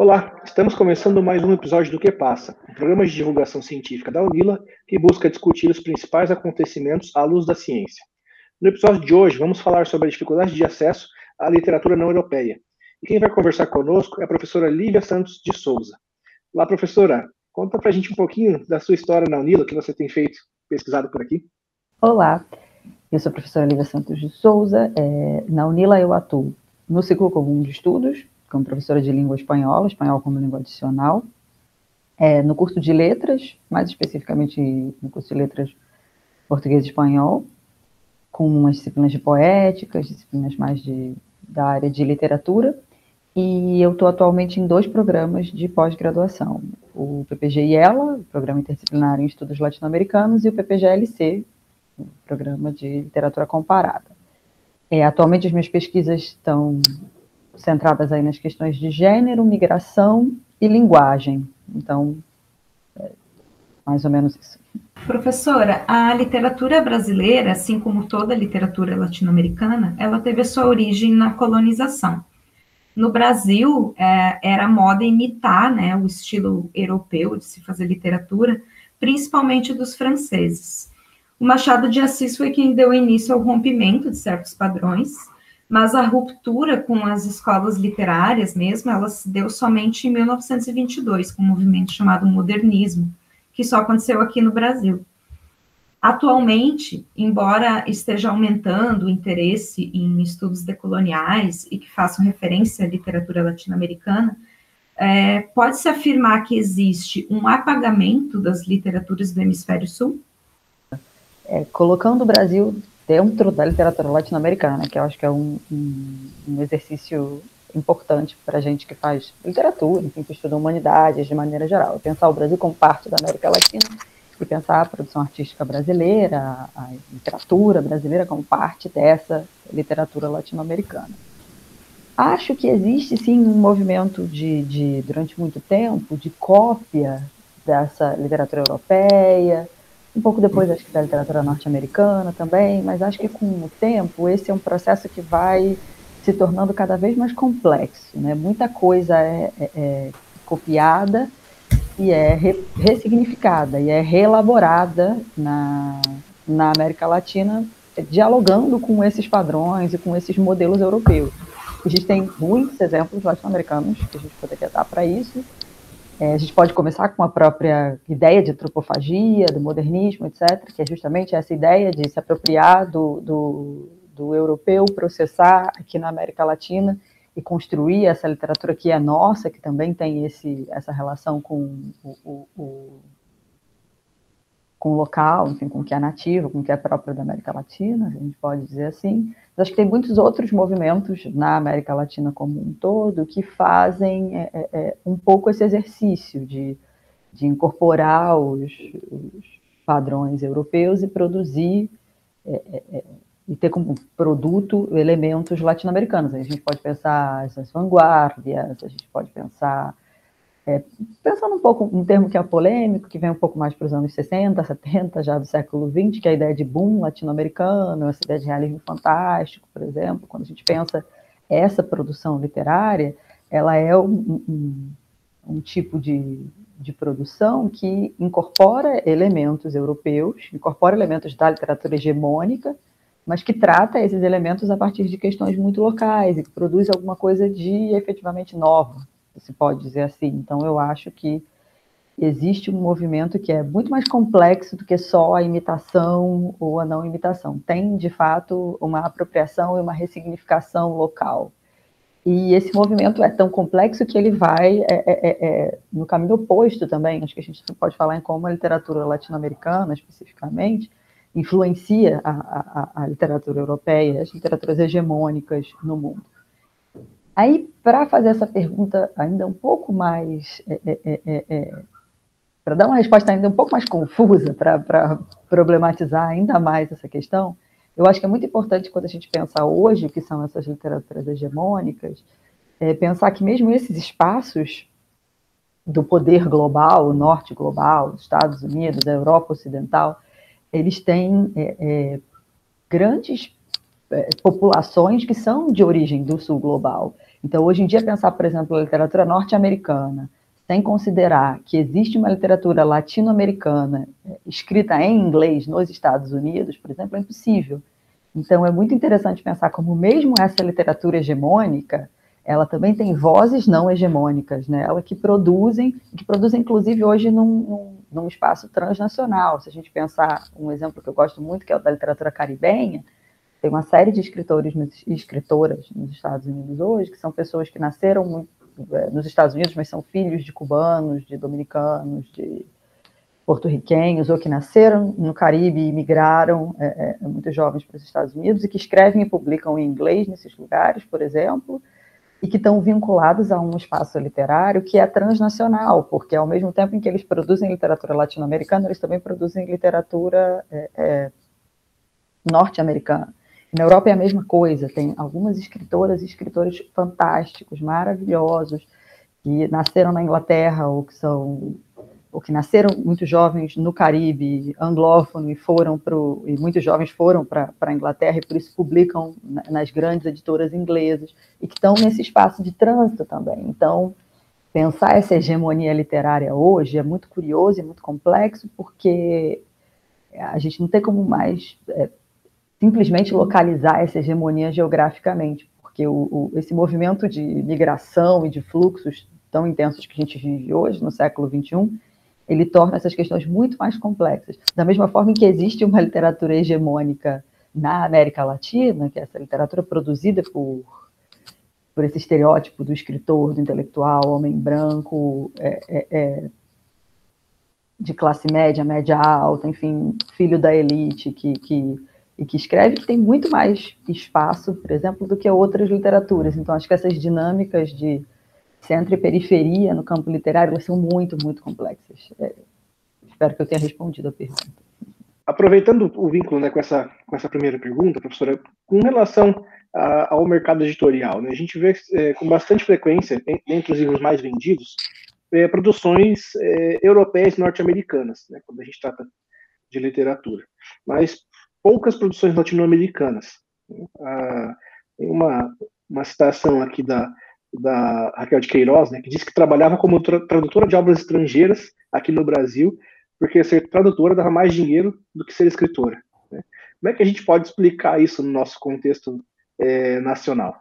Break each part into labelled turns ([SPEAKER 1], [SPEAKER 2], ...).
[SPEAKER 1] Olá, estamos começando mais um episódio do Que Passa, um programa de divulgação científica da Unila que busca discutir os principais acontecimentos à luz da ciência. No episódio de hoje, vamos falar sobre a dificuldade de acesso à literatura não europeia. E quem vai conversar conosco é a professora Lívia Santos de Souza. Olá, professora, conta pra gente um pouquinho da sua história na Unila, que você tem feito, pesquisado por aqui.
[SPEAKER 2] Olá, eu sou a professora Lívia Santos de Souza. É, na Unila eu atuo no ciclo comum de estudos, como professora de língua espanhola, espanhol como língua adicional, é, no curso de letras, mais especificamente no curso de letras português e espanhol, com umas disciplinas de poéticas, disciplinas mais de, da área de literatura, e eu estou atualmente em dois programas de pós-graduação, o PPG-IELA, Programa Interdisciplinar em Estudos Latino-Americanos, e o PPGLC, Programa de Literatura Comparada. É, atualmente as minhas pesquisas estão centradas aí nas questões de gênero, migração e linguagem. Então, é mais ou menos isso.
[SPEAKER 3] Professora, a literatura brasileira, assim como toda a literatura latino-americana, ela teve a sua origem na colonização. No Brasil, é, era moda imitar né, o estilo europeu de se fazer literatura, principalmente dos franceses. O Machado de Assis foi quem deu início ao rompimento de certos padrões, mas a ruptura com as escolas literárias mesmo, ela se deu somente em 1922, com um movimento chamado modernismo, que só aconteceu aqui no Brasil. Atualmente, embora esteja aumentando o interesse em estudos decoloniais e que façam referência à literatura latino-americana, é, pode-se afirmar que existe um apagamento das literaturas do hemisfério sul?
[SPEAKER 2] É, colocando o Brasil dentro da literatura latino-americana, que eu acho que é um, um, um exercício importante para a gente que faz literatura, enfim, que estuda humanidades de maneira geral. Pensar o Brasil como parte da América Latina e pensar a produção artística brasileira, a literatura brasileira como parte dessa literatura latino-americana. Acho que existe sim um movimento de, de, durante muito tempo, de cópia dessa literatura europeia, um pouco depois acho que da literatura norte-americana também, mas acho que com o tempo esse é um processo que vai se tornando cada vez mais complexo, né? Muita coisa é, é, é copiada e é re, ressignificada e é reelaborada na, na América Latina, dialogando com esses padrões e com esses modelos europeus. A gente tem muitos exemplos latino-americanos que a gente poderia dar para isso, é, a gente pode começar com a própria ideia de antropofagia, do modernismo, etc., que é justamente essa ideia de se apropriar do, do, do europeu, processar aqui na América Latina e construir essa literatura que é nossa, que também tem esse, essa relação com o, o, o com o local, enfim, com o que é nativo, com o que é próprio da América Latina, a gente pode dizer assim. Mas acho que tem muitos outros movimentos na América Latina como um todo que fazem é, é, é um pouco esse exercício de, de incorporar os, os padrões europeus e produzir é, é, é e ter como produto elementos latino-americanos. A gente pode pensar as vanguardias, a gente pode pensar é, pensando um pouco, um termo que é polêmico, que vem um pouco mais para os anos 60, 70, já do século 20, que é a ideia de boom latino-americano, essa ideia de realismo fantástico, por exemplo, quando a gente pensa essa produção literária, ela é um, um, um tipo de, de produção que incorpora elementos europeus, incorpora elementos da literatura hegemônica, mas que trata esses elementos a partir de questões muito locais e que produz alguma coisa de efetivamente nova, se pode dizer assim. Então, eu acho que existe um movimento que é muito mais complexo do que só a imitação ou a não imitação. Tem, de fato, uma apropriação e uma ressignificação local. E esse movimento é tão complexo que ele vai é, é, é, é no caminho oposto também. Acho que a gente pode falar em como a literatura latino-americana, especificamente, influencia a, a, a literatura europeia, as literaturas hegemônicas no mundo. Aí, para fazer essa pergunta ainda um pouco mais. É, é, é, é, é para dar uma resposta ainda um pouco mais confusa, para problematizar ainda mais essa questão, eu acho que é muito importante quando a gente pensa hoje o que são essas literaturas hegemônicas, é pensar que mesmo esses espaços do poder global, o norte global, os Estados Unidos, a Europa Ocidental, eles têm grandes populações que são de origem do sul global Então, hoje em dia, pensar, por exemplo, a literatura norte-americana, sem considerar que existe uma literatura latino-americana é, escrita em inglês nos Estados Unidos, por exemplo, é impossível. Então, é muito interessante pensar como, mesmo essa literatura hegemônica, ela também tem vozes não hegemônicas, né? Ela que produzem, que produzem, inclusive, hoje num, num, num espaço transnacional. Se a gente pensar um exemplo que eu gosto muito, que é o da literatura caribenha, tem uma série de escritores e escritoras nos Estados Unidos hoje, que são pessoas que nasceram é, nos Estados Unidos, mas são filhos de cubanos, de dominicanos, de porto-riquenhos, ou que nasceram no Caribe e migraram é, é, muito jovens para os Estados Unidos, e que escrevem e publicam em inglês nesses lugares, por exemplo, e que estão vinculados a um espaço literário que é transnacional, porque ao mesmo tempo em que eles produzem literatura latino-americana, eles também produzem literatura é, é, norte-americana. Na Europa é a mesma coisa, tem algumas escritoras e escritores fantásticos, maravilhosos, que nasceram na Inglaterra ou que são ou que nasceram muito jovens no Caribe, anglófono, e foram para e muitos jovens foram para a Inglaterra e por isso publicam nas grandes editoras inglesas e que estão nesse espaço de trânsito também. Então, pensar essa hegemonia literária hoje é muito curioso e muito complexo, porque a gente não tem como mais é, simplesmente localizar essa hegemonia geograficamente, porque o, o, esse movimento de migração e de fluxos tão intensos que a gente vive hoje, no século XXI, ele torna essas questões muito mais complexas. Da mesma forma que existe uma literatura hegemônica na América Latina, que é essa literatura produzida por, por esse estereótipo do escritor, do intelectual, homem branco, é, é, é, de classe média, média alta, enfim, filho da elite, que, que e que escreve que tem muito mais espaço, por exemplo, do que outras literaturas. Então, acho que essas dinâmicas de centro e periferia no campo literário são muito, muito complexas. É, espero que eu tenha respondido a pergunta.
[SPEAKER 1] Aproveitando o vínculo né, com, essa, com essa primeira pergunta, professora, com relação a, ao mercado editorial, né, a gente vê é, com bastante frequência, entre os livros mais vendidos, é, produções é, europeias e norte-americanas, né, quando a gente trata de literatura. Mas poucas produções latino-americanas. Ah, tem uma, uma citação aqui da, da Raquel de Queiroz, né, que disse que trabalhava como tra tradutora de obras estrangeiras aqui no Brasil, porque ser tradutora dava mais dinheiro do que ser escritora. Né? Como é que a gente pode explicar isso no nosso contexto é, nacional?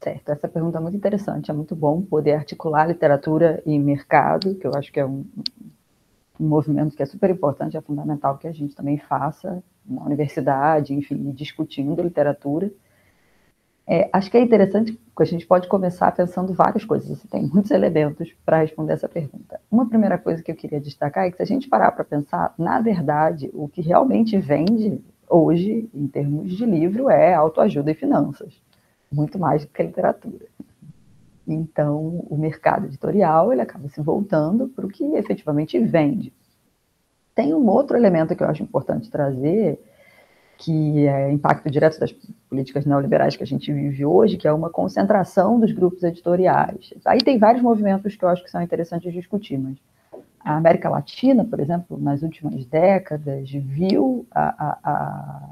[SPEAKER 2] Certo, essa pergunta é muito interessante, é muito bom poder articular literatura e mercado, que eu acho que é um, um movimento que é super importante, é fundamental que a gente também faça na universidade, enfim, discutindo literatura. É, acho que é interessante que a gente pode começar pensando várias coisas, você tem muitos elementos para responder essa pergunta. Uma primeira coisa que eu queria destacar é que se a gente parar para pensar, na verdade, o que realmente vende hoje, em termos de livro, é autoajuda e finanças, muito mais do que literatura. Então, o mercado editorial ele acaba se voltando para o que efetivamente vende. Tem um outro elemento que eu acho importante trazer, que é impacto direto das políticas neoliberais que a gente vive hoje, que é uma concentração dos grupos editoriais. Aí tem vários movimentos que eu acho que são interessantes discutir, mas a América Latina, por exemplo, nas últimas décadas, viu a, a, a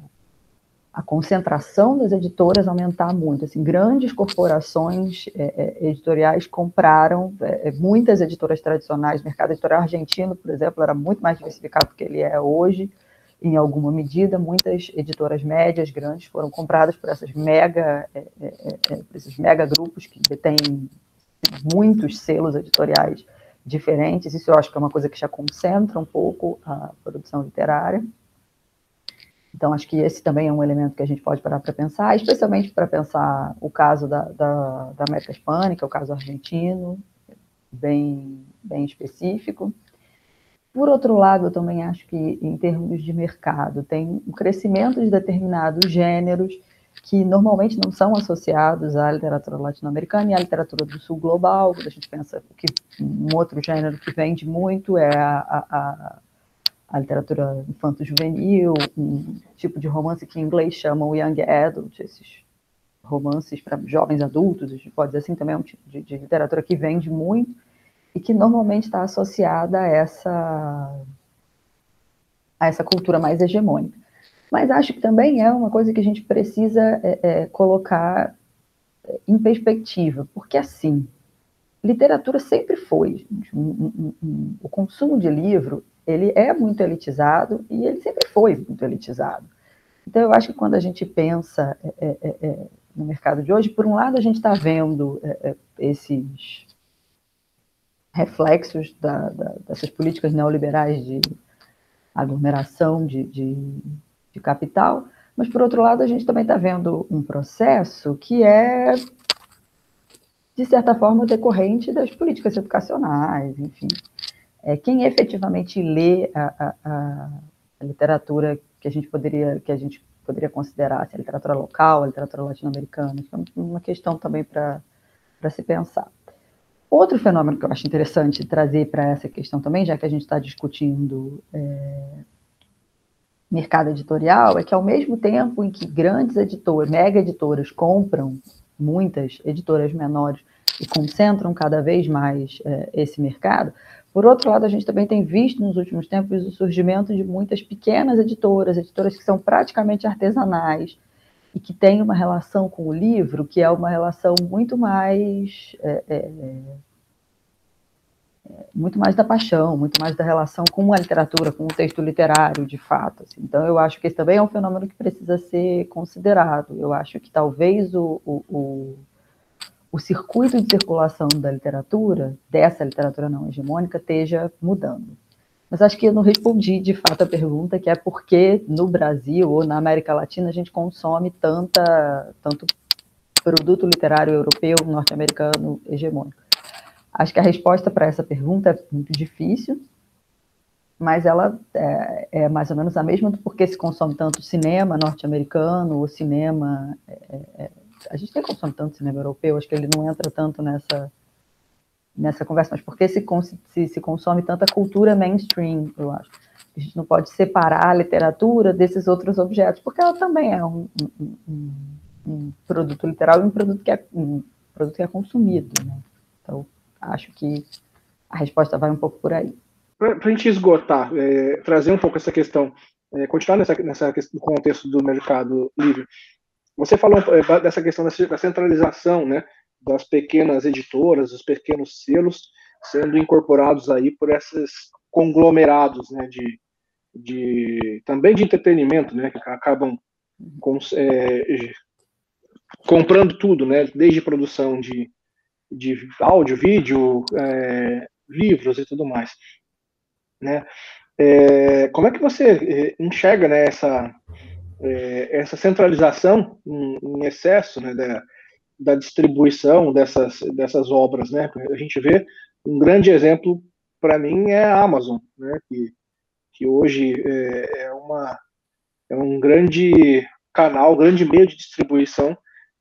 [SPEAKER 2] a concentração das editoras aumentar muito. Assim, grandes corporações é, é, editoriais compraram é, é, muitas editoras tradicionais. O mercado editorial argentino, por exemplo, era muito mais diversificado do que ele é hoje, em alguma medida. Muitas editoras médias, grandes, foram compradas por essas mega, é, é, por esses mega grupos que detêm muitos selos editoriais diferentes. Isso eu acho que é uma coisa que já concentra um pouco a produção literária. Então, acho que esse também é um elemento que a gente pode parar para pensar, especialmente para pensar o caso da, da, da, América Hispânica, o caso argentino, bem, bem específico. Por outro lado, eu também acho que, em termos de mercado, tem um crescimento de determinados gêneros que normalmente não são associados à literatura latino-americana e à literatura do sul global. Quando a gente pensa que um outro gênero que vende muito é a, a a literatura infanto-juvenil, um tipo de romance que em inglês chamam young adult, esses romances para jovens adultos, a gente pode dizer assim, também é um tipo de, de literatura que vende muito e que normalmente está associada a essa, a essa cultura mais hegemônica. Mas acho que também é uma coisa que a gente precisa é, é, colocar em perspectiva, porque assim, literatura sempre foi, um, um, um, o consumo de livro, ele é muito elitizado e ele sempre foi muito elitizado. Então, eu acho que quando a gente pensa é, é, é, é no mercado de hoje, por um lado, a gente está vendo é, esses reflexos da, da, dessas políticas neoliberais de aglomeração de, de, de capital, mas, por outro lado, a gente também está vendo um processo que é, de certa forma, decorrente das políticas educacionais, enfim. É, quem efetivamente lê a, a, a, literatura que a gente poderia que a gente poderia considerar assim, a literatura local, a literatura latino-americana, é uma questão também para se pensar. Outro fenômeno que eu acho interessante trazer para essa questão também, já que a gente está discutindo é, mercado editorial é que ao mesmo tempo em que grandes editoras, mega editoras compram muitas editoras menores e concentram cada vez mais é, esse mercado, por outro lado, a gente também tem visto nos últimos tempos o surgimento de muitas pequenas editoras, editoras que são praticamente artesanais e que têm uma relação com o livro que é uma relação muito mais é, é, muito mais da paixão, muito mais da relação com a literatura, com o texto literário, de fato. Assim. Então, eu acho que esse também é um fenômeno que precisa ser considerado. Eu acho que talvez o, o, o, o circuito de circulação da literatura, dessa literatura não hegemônica, esteja mudando. Mas acho que eu não respondi de fato a pergunta, que é por que no Brasil ou na América Latina a gente consome tanta, tanto produto literário europeu, norte-americano, hegemônico. Acho que a resposta para essa pergunta é muito difícil, mas ela é, é, mais ou menos a mesma do porquê se consome tanto cinema norte-americano ou cinema. É, é, a gente nem consome tanto cinema europeu, acho que ele não entra tanto nessa, nessa conversa, mas por que se, se, se consome tanta cultura mainstream, eu acho. A gente não pode separar a literatura desses outros objetos, porque ela também é um, um, um, um produto literal e um produto que é, produto que é consumido. Né? Então, acho que a resposta vai um pouco por aí.
[SPEAKER 1] Para a gente esgotar, é, trazer um pouco essa questão, é, continuar nessa, nessa no contexto do mercado livre, você falou é, dessa questão da centralização, né, das pequenas editoras, dos pequenos selos sendo incorporados aí por esses conglomerados, né, de, de também de entretenimento, né, que acabam com, é, comprando tudo, né, desde produção de de áudio, vídeo, é, livros e tudo mais. Né? É, como é que você enxerga né, essa, é, essa centralização em, em excesso né, da, da, distribuição dessas, dessas obras? Né? A gente vê um grande exemplo para mim é a Amazon, né, que, que hoje é, é, uma, é um grande canal, grande meio de distribuição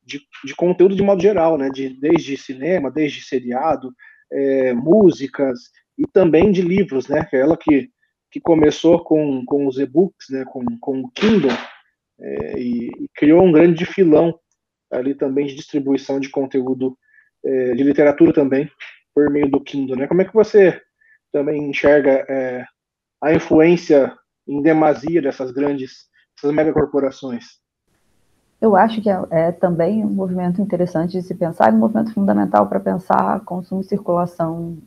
[SPEAKER 1] de, de conteúdo de modo geral, né? De, desde cinema, desde seriado, é, músicas e também de livros, né? É ela que, que começou com, com os e-books, né? Com, com o Kindle é, e, e, criou um grande filão ali também de distribuição de conteúdo é, de literatura também por meio do Kindle, né? Como é que você também enxerga é, a influência em demasia dessas grandes, essas megacorporações?
[SPEAKER 2] Eu acho que é, é, também um movimento interessante de se pensar, um movimento fundamental para pensar consumo e circulação,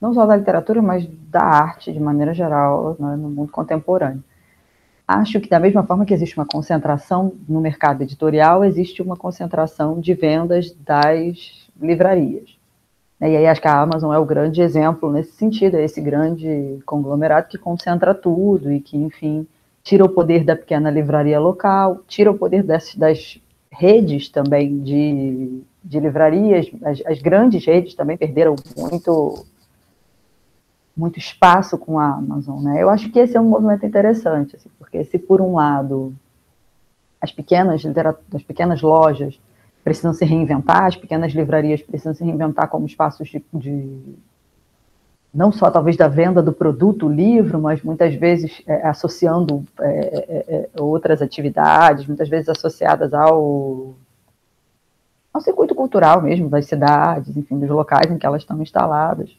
[SPEAKER 2] não só da literatura, mas da arte de maneira geral, né, no mundo contemporâneo. Acho que, da mesma forma que existe uma concentração no mercado editorial, existe uma concentração de vendas das livrarias. E aí acho que a Amazon é o grande exemplo nesse sentido, é esse grande conglomerado que concentra tudo e que, enfim, tira o poder da pequena livraria local, tira o poder das, das redes também de, de livrarias, as, as, grandes redes também perderam muito muito espaço com a Amazon, né? Eu acho que esse é um movimento interessante, assim, porque se por um lado as pequenas as pequenas lojas precisam se reinventar, as pequenas livrarias precisam se reinventar como espaços de, de não só talvez da venda do produto, livro, mas muitas vezes é, associando é, é, é, outras atividades, muitas vezes associadas ao, ao circuito cultural mesmo, das cidades, enfim, dos locais em que elas estão instaladas.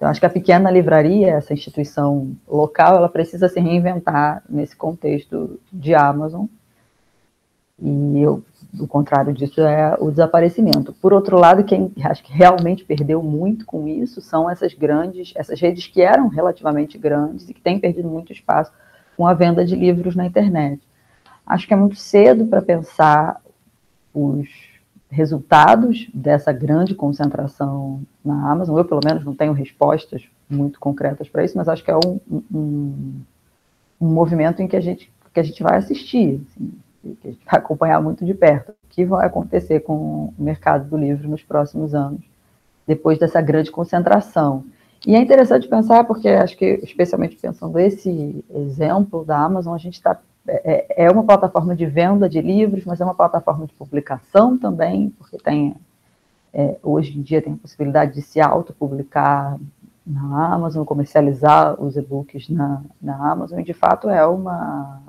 [SPEAKER 2] Então, acho que a pequena livraria, essa instituição local, ela precisa se reinventar nesse contexto de Amazon. E eu o contrário disso é o desaparecimento. Por outro lado, quem acho que realmente perdeu muito com isso são essas grandes, essas redes que eram relativamente grandes e que têm perdido muito espaço com a venda de livros na internet. Acho que é muito cedo para pensar os resultados dessa grande concentração na Amazon. Eu, pelo menos, não tenho respostas muito concretas para isso, mas acho que é um, um, um movimento em que a gente, que a gente vai assistir. Assim que a gente vai acompanhar muito de perto, o que vai acontecer com o mercado do livro nos próximos anos, depois dessa grande concentração. E é interessante pensar, porque acho que, especialmente pensando esse exemplo da Amazon, a gente está. É, é uma plataforma de venda de livros, mas é uma plataforma de publicação também, porque tem. É, hoje em dia tem a possibilidade de se autopublicar na Amazon, comercializar os e-books na, na Amazon, e de fato é uma,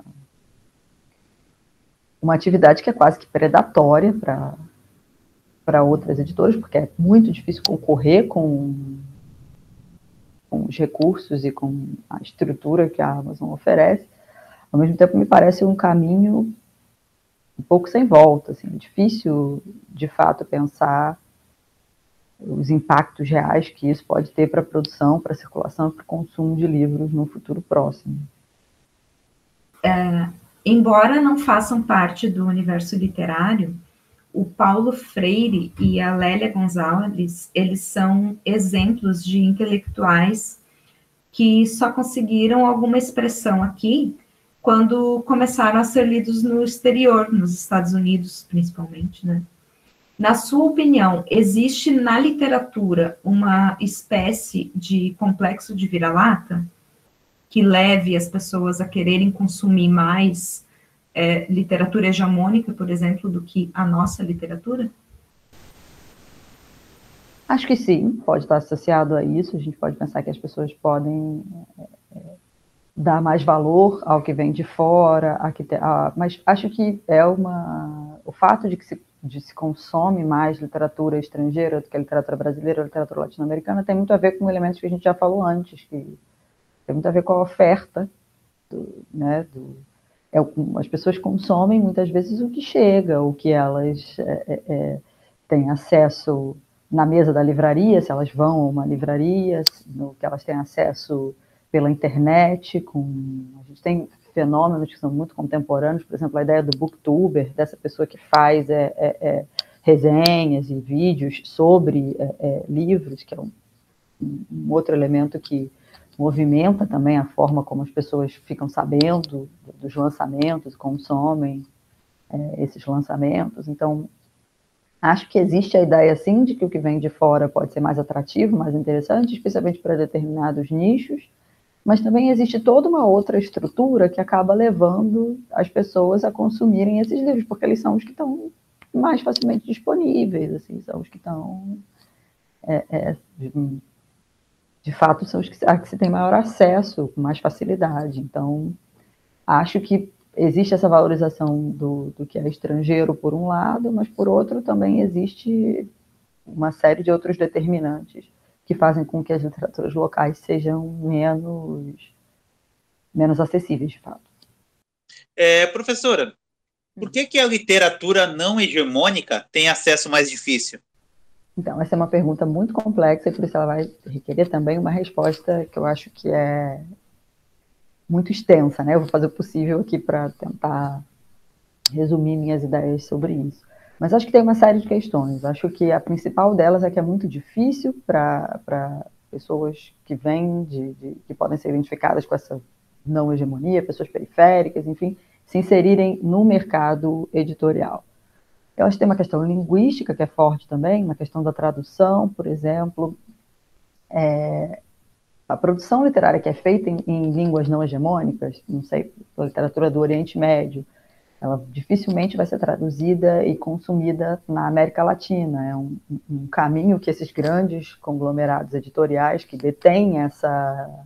[SPEAKER 2] uma atividade que é quase que predatória para outras editoras, porque é muito difícil concorrer com, com os recursos e com a estrutura que a Amazon oferece. Ao mesmo tempo, me parece um caminho um pouco sem volta, assim, difícil de fato pensar os impactos reais que isso pode ter para a produção, para a circulação para o consumo de livros no futuro próximo.
[SPEAKER 3] É, embora não façam parte do universo literário, o Paulo Freire e a Lélia Gonzalez, eles são exemplos de intelectuais que só conseguiram alguma expressão aqui quando começaram a ser lidos no exterior, nos Estados Unidos, principalmente, né? Na sua opinião, existe na literatura uma espécie de complexo de vira-lata? que leve as pessoas a quererem consumir mais é, literatura hegemônica, por exemplo, do que a nossa literatura?
[SPEAKER 2] Acho que sim, pode estar associado a isso. A gente pode pensar que as pessoas podem dar mais valor ao que vem de fora, a que te, a, mas acho que é uma o fato de que se, de se consome mais literatura estrangeira do que a literatura brasileira, a literatura latino-americana tem muito a ver com elementos que a gente já falou antes, que tem muito a ver com a oferta, do, né, do, é, as pessoas consomem muitas vezes o que chega, o que elas é, é, é, têm acesso na mesa da livraria, se elas vão a uma livraria, no que elas têm acesso pela internet, com a gente tem fenômenos que são muito contemporâneos, por exemplo, a ideia do booktuber, dessa pessoa que faz é, é, é resenhas e vídeos sobre livros, que é um, um outro elemento que movimenta também a forma como as pessoas ficam sabendo dos lançamentos, consomem é, esses lançamentos. Então, acho que existe a ideia, sim, de que o que vem de fora pode ser mais atrativo, mais interessante, especialmente para determinados nichos, mas também existe toda uma outra estrutura que acaba levando as pessoas a consumirem esses livros, porque eles são os que estão mais facilmente disponíveis, assim, são os que estão é, é, de fato, são os que, a que se tem maior acesso, com mais facilidade. Então, acho que existe essa valorização do, do que é estrangeiro, por um lado, mas, por outro, também existe uma série de outros determinantes que fazem com que as literaturas locais sejam menos, menos acessíveis, de fato.
[SPEAKER 4] É, professora, por que, que a literatura não hegemônica tem acesso mais difícil?
[SPEAKER 2] Então, essa é uma pergunta muito complexa e por isso ela vai requerer também uma resposta que eu acho que é muito extensa, né? Eu vou fazer o possível aqui para tentar resumir minhas ideias sobre isso. Mas acho que tem uma série de questões. Acho que a principal delas é que é muito difícil para pessoas que vêm, de, de, que podem ser identificadas com essa não hegemonia, pessoas periféricas, enfim, se inserirem no mercado editorial. Eu acho que tem uma questão linguística que é forte também, uma questão da tradução, por exemplo. É, a produção literária que é feita em, em, línguas não hegemônicas, não sei, a literatura do Oriente Médio, ela dificilmente vai ser traduzida e consumida na América Latina. É um, um caminho que esses grandes conglomerados editoriais que detêm essa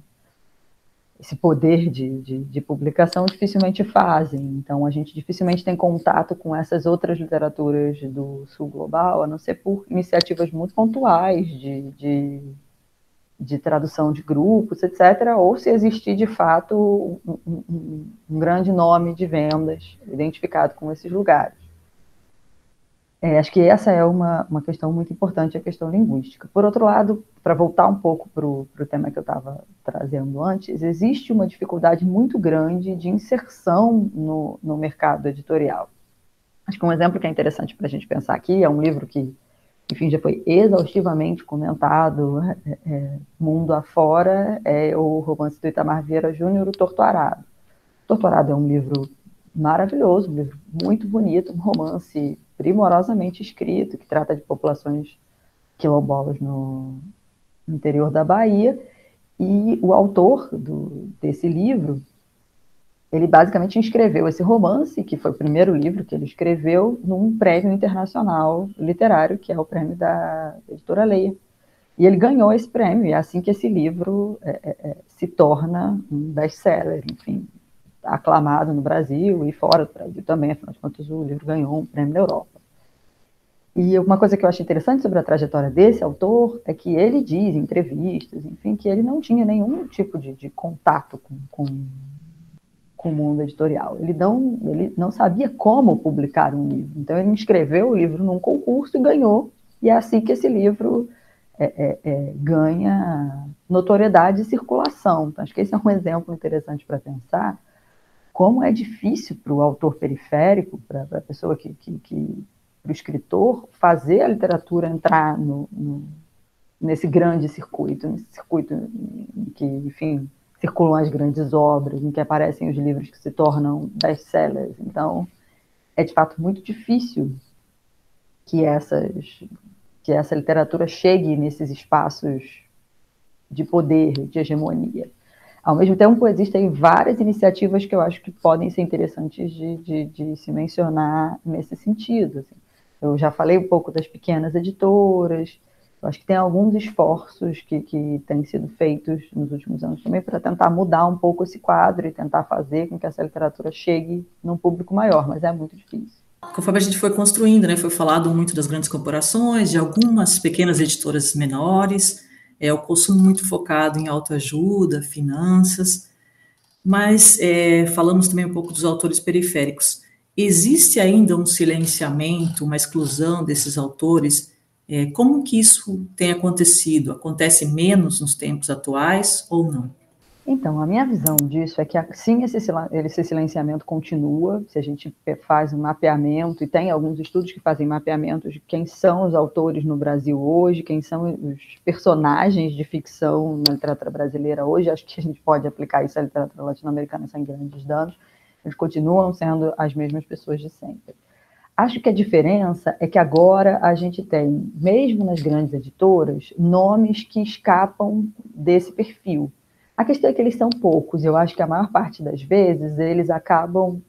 [SPEAKER 2] esse poder de, de, de, publicação dificilmente fazem. Então, a gente dificilmente tem contato com essas outras literaturas do sul global, a não ser por iniciativas muito pontuais de, de, de tradução de grupos, etc., ou se existir de fato um, um, grande nome de vendas identificado com esses lugares. É, acho que essa é uma, uma questão muito importante, a questão linguística. Por outro lado, para voltar um pouco para o tema que eu estava trazendo antes, existe uma dificuldade muito grande de inserção no, no mercado editorial. Acho que um exemplo que é interessante para a gente pensar aqui é um livro que, enfim, já foi exaustivamente comentado é, é, mundo afora, é o romance do Itamar Vieira Júnior, O Torturado. Torturado é um livro maravilhoso, um livro muito bonito, um romance primorosamente escrito, que trata de populações quilombolas no interior da Bahia, e o autor do, desse livro, ele basicamente escreveu esse romance, que foi o primeiro livro que ele escreveu, num prêmio internacional literário, que é o prêmio da editora Leia. E ele ganhou esse prêmio, e é assim que esse livro é, é, é se torna um best-seller, enfim, aclamado no Brasil e fora do Brasil também, afinal de contas o livro ganhou um prêmio na Europa. E uma coisa que eu acho interessante sobre a trajetória desse autor é que ele diz em entrevistas, enfim, que ele não tinha nenhum tipo de, de contato com, com, com, o mundo editorial. Ele não, ele não sabia como publicar um livro. Então ele escreveu o livro num concurso e ganhou. E é assim que esse livro é, é, é, ganha notoriedade e circulação. Então, acho que esse é um exemplo interessante para pensar como é difícil para o autor periférico, para a pessoa que, que, que para o escritor, fazer a literatura entrar no, no, nesse grande circuito, nesse circuito que, enfim, circulam as grandes obras, em que aparecem os livros que se tornam best-sellers. Então, é de fato muito difícil que essas que essa literatura chegue nesses espaços de poder, de hegemonia. Ao mesmo tempo, existem várias iniciativas que eu acho que podem ser interessantes de, de, de se mencionar nesse sentido. Assim. Eu já falei um pouco das pequenas editoras, eu acho que tem alguns esforços que, que têm sido feitos nos últimos anos também para tentar mudar um pouco esse quadro e tentar fazer com que essa literatura chegue num público maior, mas é muito difícil.
[SPEAKER 5] Conforme a gente foi construindo, né, foi falado muito das grandes corporações, de algumas pequenas editoras menores, é o consumo muito focado em autoajuda, finanças, mas é, falamos também um pouco dos autores periféricos. Existe ainda um silenciamento, uma exclusão desses autores? É, como que isso tem acontecido? Acontece menos nos tempos atuais ou não?
[SPEAKER 2] Então, a minha visão disso é que, sim, esse, silenciamento continua, se a gente faz um mapeamento, e tem alguns estudos que fazem mapeamento de quem são os autores no Brasil hoje, quem são os personagens de ficção na literatura brasileira hoje, acho que a gente pode aplicar isso à literatura latino-americana sem grandes danos, eles continuam sendo as mesmas pessoas de sempre. Acho que a diferença é que agora a gente tem, mesmo nas grandes editoras, nomes que escapam desse perfil. A questão é que eles são poucos, eu acho que a maior parte das vezes eles acabam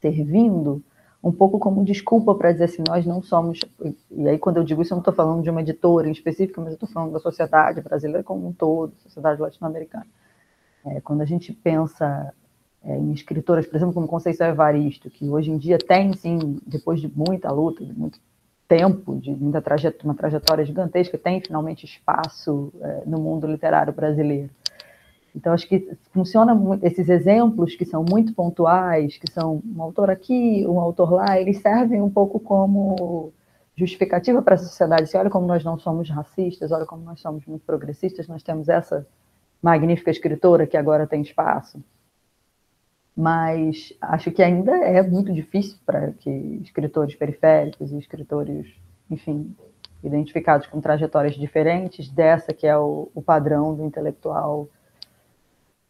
[SPEAKER 2] servindo um pouco como desculpa para dizer assim, nós não somos. E aí, quando eu digo isso, eu não estou falando de uma editora em específico, mas eu estou falando da sociedade brasileira como um todo, sociedade latino-americana. É, quando a gente pensa é, em escritoras, por exemplo, como Conceição Evaristo, que hoje em dia tem, sim, depois de muita luta, de muito tempo, de muita trajetória, uma trajetória gigantesca, tem finalmente espaço é, no mundo literário brasileiro. Então, acho que funciona muito, esses exemplos que são muito pontuais, que são um autor aqui, um autor lá, eles servem um pouco como justificativa para a sociedade. Se olha como nós não somos racistas, olha como nós somos muito progressistas, nós temos essa magnífica escritora que agora tem espaço. Mas acho que ainda é muito difícil para que escritores periféricos e escritores, enfim, identificados com trajetórias diferentes dessa que é o, o padrão do intelectual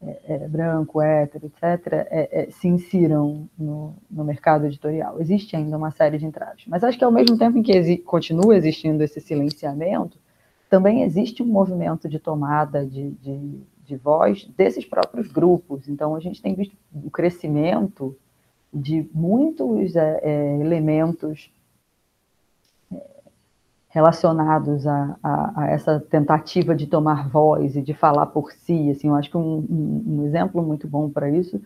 [SPEAKER 2] é, é, branco, hétero, etc., é, é, se insiram no, no, mercado editorial. Existe ainda uma série de entraves. Mas acho que ao mesmo tempo em que exi continua existindo esse silenciamento, também existe um movimento de tomada de, de, de voz desses próprios grupos. Então, a gente tem visto o crescimento de muitos é, é, elementos relacionados a, a, a, essa tentativa de tomar voz e de falar por si. Assim, eu acho que um, um, um exemplo muito bom para isso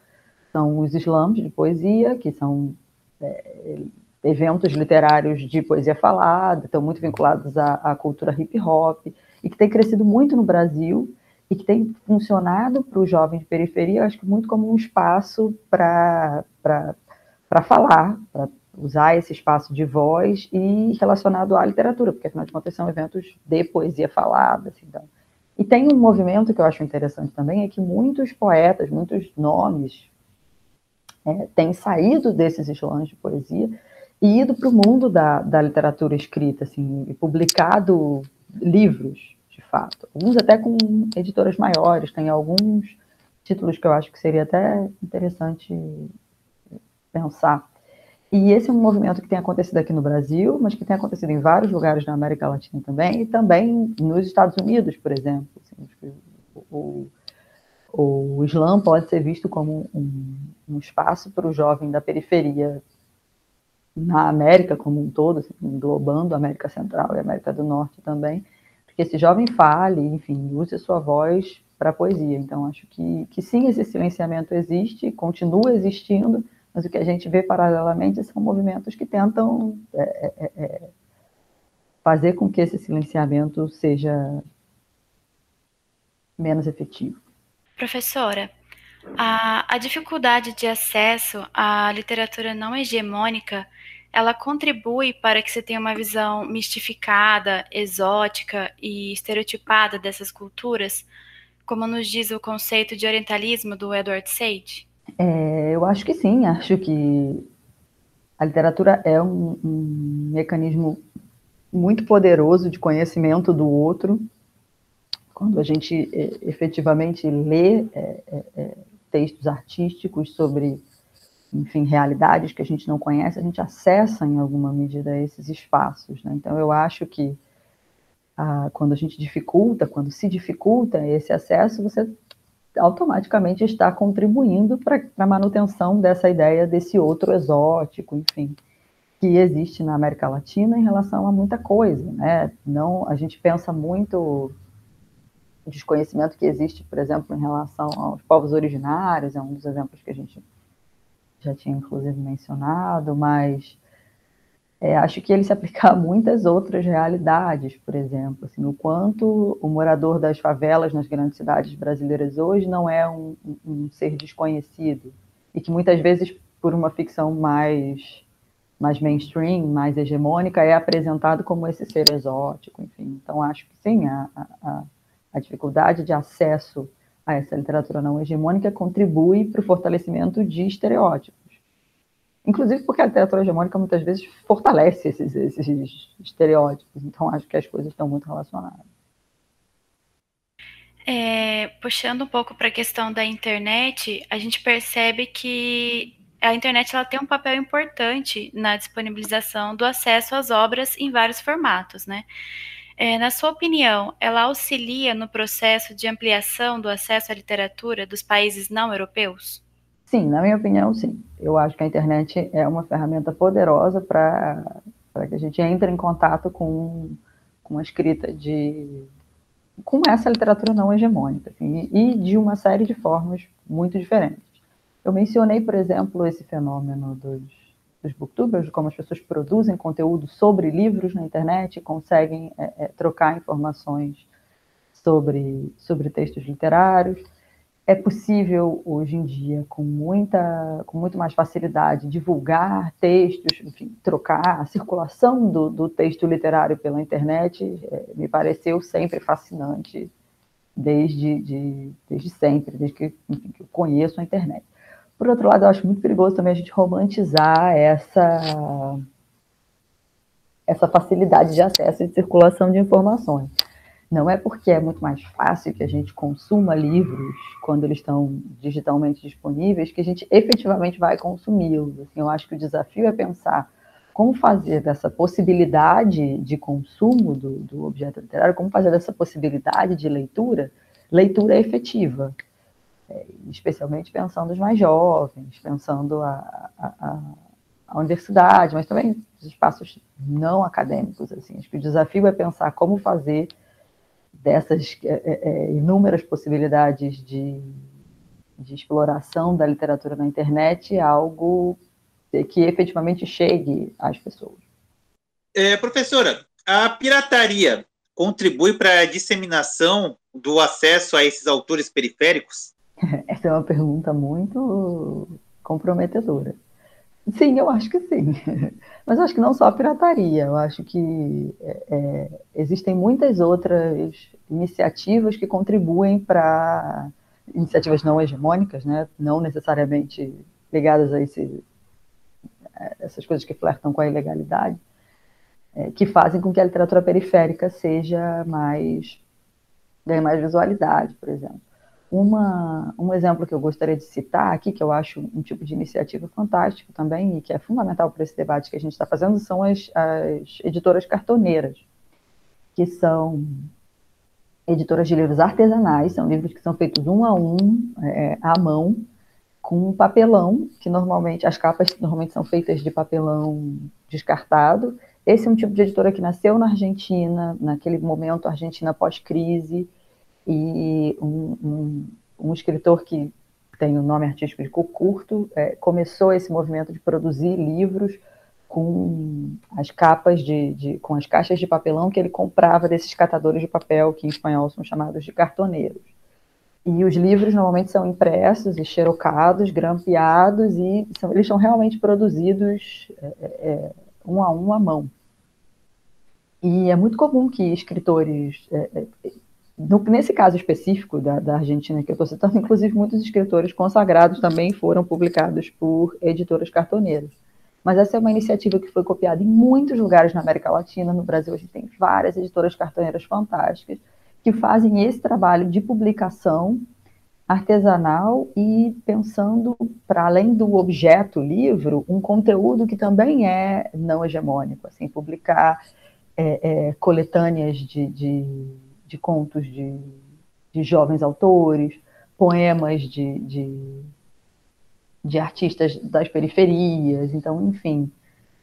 [SPEAKER 2] são os slams de poesia, que são é, eventos literários de poesia falada, estão muito vinculados à, à cultura hip hop, e que tem crescido muito no Brasil e que tem funcionado para o jovem de periferia, acho que muito como um espaço para falar, para usar esse espaço de voz e relacionado à literatura, porque afinal de contas são eventos de poesia falada. Assim, então. E tem um movimento que eu acho interessante também, é que muitos poetas, muitos nomes é, têm saído desses slams de poesia e ido para o mundo da, da literatura escrita, assim, e publicado livros, fato. Alguns até com editoras maiores, tem alguns títulos que eu acho que seria até interessante pensar. E esse é um movimento que tem acontecido aqui no Brasil, mas que tem acontecido em vários lugares na América Latina também, e também nos Estados Unidos, por exemplo. Assim, o, o, o Islã pode ser visto como um, um espaço para o jovem da periferia na América como um todo, assim, englobando a América Central e a América do Norte também, que esse jovem fale, enfim, use a sua voz para a poesia. Então, acho que, que sim, esse silenciamento existe, continua existindo, mas o que a gente vê paralelamente são movimentos que tentam é, é, é, é fazer com que esse silenciamento seja menos efetivo.
[SPEAKER 6] Professora, a, a dificuldade de acesso à literatura não hegemônica ela contribui para que você tenha uma visão mistificada, exótica e estereotipada dessas culturas, como nos diz o conceito de orientalismo do Edward Said?
[SPEAKER 2] É, eu acho que sim, acho que a literatura é um, um mecanismo muito poderoso de conhecimento do outro. Quando a gente é, efetivamente lê é, é, é textos artísticos sobre enfim, realidades que a gente não conhece, a gente acessa em alguma medida esses espaços. Né? Então, eu acho que ah, quando a gente dificulta, quando se dificulta esse acesso, você automaticamente está contribuindo para a manutenção dessa ideia desse outro exótico, enfim, que existe na América Latina em relação a muita coisa, né? Não, a gente pensa muito o desconhecimento que existe, por exemplo, em relação aos povos originários, é um dos exemplos que a gente já tinha inclusive mencionado, mas é, acho que ele se aplica a muitas outras realidades, por exemplo, assim, o quanto o morador das favelas nas grandes cidades brasileiras hoje não é um, um ser desconhecido e que muitas vezes por uma ficção mais mais mainstream, mais hegemônica, é apresentado como esse ser exótico, enfim. Então, acho que sim, a, a, a dificuldade de acesso a essa literatura não hegemônica contribui para o fortalecimento de estereótipos. Inclusive porque a literatura hegemônica muitas vezes fortalece esses, esses estereótipos. Então, acho que as coisas estão muito relacionadas.
[SPEAKER 6] É, puxando um pouco para a questão da internet, a gente percebe que a internet ela tem um papel importante na disponibilização do acesso às obras em vários formatos, né? É, na sua opinião, ela auxilia no processo de ampliação do acesso à literatura dos países não europeus?
[SPEAKER 2] Sim, na minha opinião, sim. Eu acho que a internet é uma ferramenta poderosa para que a gente entre em contato com, com a escrita de. com essa literatura não hegemônica, assim, e de uma série de formas muito diferentes. Eu mencionei, por exemplo, esse fenômeno dos dos booktubers, como as pessoas produzem conteúdo sobre livros na internet, conseguem é, é, trocar informações sobre, sobre textos literários. É possível, hoje em dia, com, muita, com muito mais facilidade, divulgar textos, enfim, trocar a circulação do, do texto literário pela internet, é, me pareceu sempre fascinante, desde, de, desde sempre, desde que, enfim, que eu conheço a internet. Por outro lado, eu acho muito perigoso também a gente romantizar essa, essa facilidade de acesso e de circulação de informações. Não é porque é muito mais fácil que a gente consuma livros quando eles estão digitalmente disponíveis que a gente efetivamente vai consumi-los. Assim, eu acho que o desafio é pensar como fazer dessa possibilidade de consumo do, do objeto literário, como fazer dessa possibilidade de leitura, leitura efetiva especialmente pensando os mais jovens, pensando a, a, a, universidade, mas também os espaços não acadêmicos. Assim. Acho que o desafio é pensar como fazer dessas é, é, é, inúmeras possibilidades de, de exploração da literatura na internet algo que efetivamente chegue às pessoas.
[SPEAKER 4] É, professora, a pirataria contribui para a disseminação do acesso a esses autores periféricos?
[SPEAKER 2] Essa é uma pergunta muito comprometedora. Sim, eu acho que sim. Mas acho que não só a pirataria, eu acho que é, é, existem muitas outras iniciativas que contribuem para iniciativas não hegemônicas, né? não necessariamente ligadas a esse, essas coisas que flertam com a ilegalidade, é, que fazem com que a literatura periférica seja mais ganhe mais visualidade, por exemplo. Uma, um exemplo que eu gostaria de citar aqui, que eu acho um tipo de iniciativa fantástico também, e que é fundamental para esse debate que a gente está fazendo, são as, as editoras cartoneiras, que são editoras de livros artesanais, são livros que são feitos um a um, é, à mão, com papelão, que normalmente, as capas normalmente são feitas de papelão descartado. Esse é um tipo de editora que nasceu na Argentina, naquele momento, Argentina pós-crise, e um, um, um, escritor que tem o nome artístico de Curto é, começou esse movimento de produzir livros com as capas de, de, com as caixas de papelão que ele comprava desses catadores de papel que em espanhol são chamados de cartoneiros. E os livros normalmente são impressos e xerocados, grampeados e são, eles são realmente produzidos é, é, é um a um à mão. E é muito comum que escritores é, é no, nesse caso específico da, da Argentina que eu estou citando, inclusive muitos escritores consagrados também foram publicados por editoras cartoneiras. Mas essa é uma iniciativa que foi copiada em muitos lugares na América Latina. No Brasil, a gente tem várias editoras cartoneiras fantásticas que fazem esse trabalho de publicação artesanal e pensando, para além do objeto livro, um conteúdo que também é não hegemônico, assim, publicar é, é, coletâneas de, de de contos de, de jovens autores, poemas de, de, de artistas das periferias, então, enfim,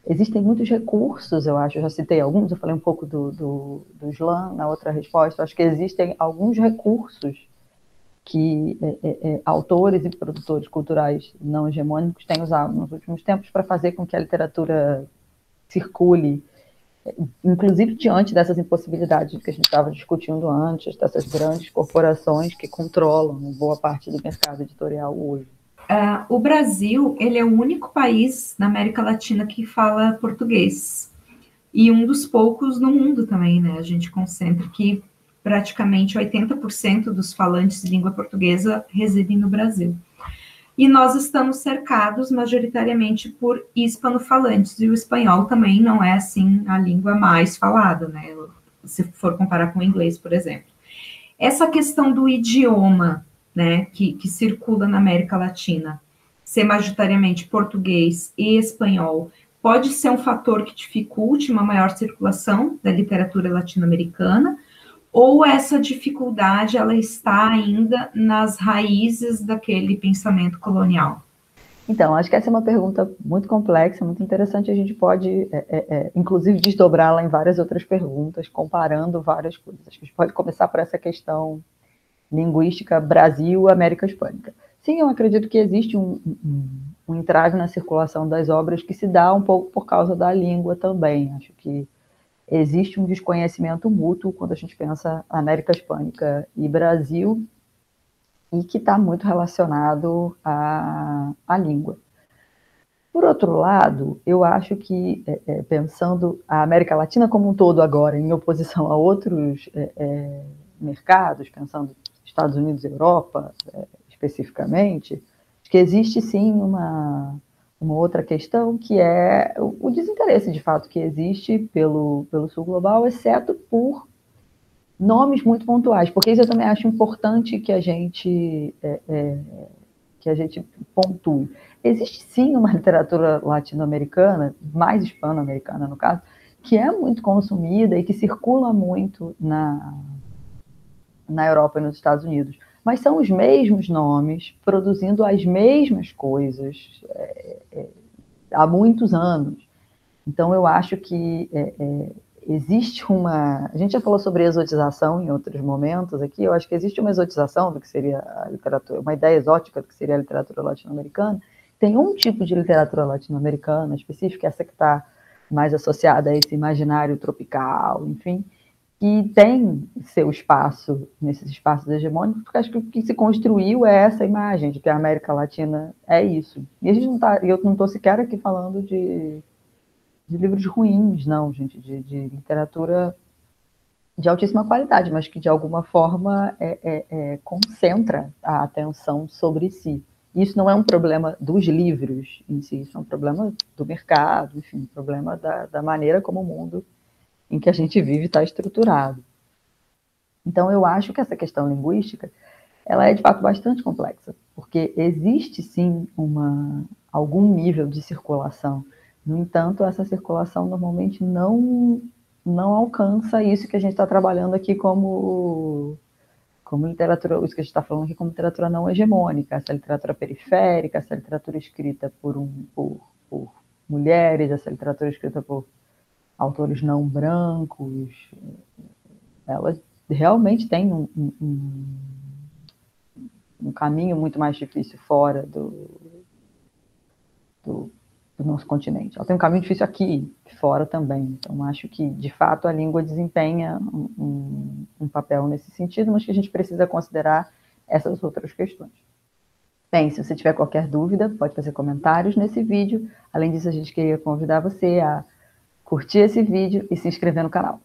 [SPEAKER 2] existem muitos recursos, eu acho, eu já citei alguns, eu falei um pouco do, do, do slam na outra resposta, acho que existem alguns recursos que é, é, é, autores e produtores culturais não hegemônicos têm usado nos últimos tempos para fazer com que a literatura circule inclusive diante dessas impossibilidades que a gente estava discutindo antes, dessas grandes corporações que controlam boa parte do mercado editorial hoje.
[SPEAKER 3] Uh, o Brasil ele é o único país na América Latina que fala português e um dos poucos no mundo também, né? A gente concentra que praticamente 80% dos falantes de língua portuguesa residem no Brasil e nós estamos cercados majoritariamente por hispanofalantes, e o espanhol também não é, assim, a língua mais falada, né, se for comparar com o inglês, por exemplo. Essa questão do idioma, né, que, que circula na América Latina, ser majoritariamente português e espanhol, pode ser um fator que dificulte uma maior circulação da literatura latino-americana, ou essa dificuldade ela está ainda nas raízes daquele pensamento colonial?
[SPEAKER 2] Então, acho que essa é uma pergunta muito complexa, muito interessante. A gente pode, é, é, é, inclusive, desdobrá-la em várias outras perguntas, comparando várias coisas. Acho que a gente pode começar por essa questão linguística Brasil-América Hispânica. Sim, eu acredito que existe um, um, um entrave na circulação das obras que se dá um pouco por causa da língua também. Acho que existe um desconhecimento mútuo quando a gente pensa América Hispânica e Brasil, e que está muito relacionado à, à língua. Por outro lado, eu acho que, é, é, pensando a América Latina como um todo agora, em oposição a outros é, é mercados, pensando Estados Unidos e Europa é, especificamente, que existe sim uma, uma outra questão, que é o desinteresse de fato que existe pelo, pelo Sul Global, exceto por nomes muito pontuais, porque isso eu também acho importante que a gente é, é, que a gente pontue. Existe sim uma literatura latino-americana, mais hispano-americana no caso, que é muito consumida e que circula muito na, na Europa e nos Estados Unidos mas são os mesmos nomes produzindo as mesmas coisas é, é, há muitos anos. Então, eu acho que é, é, existe uma. A gente já falou sobre exotização em outros momentos aqui, eu acho que existe uma exotização do que seria a literatura, uma ideia exótica do que seria a literatura latino-americana. Tem um tipo de literatura latino-americana específica, essa que está mais associada a esse imaginário tropical, enfim, que tem seu espaço nesses espaços hegemônicos, porque acho que o que se construiu é essa imagem de que a América Latina é isso. E a gente não tá, eu não estou sequer aqui falando de, de livros ruins, não, gente, de, de, literatura de altíssima qualidade, mas que de alguma forma é, é, é, concentra a atenção sobre si. Isso não é um problema dos livros em si, isso é um problema do mercado, enfim, um problema da, da maneira como o mundo em que a gente vive está estruturado. Então, eu acho que essa questão linguística, ela é de fato bastante complexa, porque existe sim uma, algum nível de circulação. No entanto, essa circulação normalmente não, não alcança isso que a gente está trabalhando aqui como, como literatura, isso que a gente está falando aqui como literatura não hegemônica, essa literatura periférica, essa literatura escrita por, um, por, por mulheres, essa literatura escrita por autores não brancos, elas realmente têm um, um, um caminho muito mais difícil fora do, do, do, nosso continente. Ela tem um caminho difícil aqui, fora também. Então, acho que, de fato, a língua desempenha um, um papel nesse sentido, mas que a gente precisa considerar essas outras questões. Bem, se você tiver qualquer dúvida, pode fazer comentários nesse vídeo. Além disso, a gente queria convidar você a curtir esse vídeo e se inscrever no canal.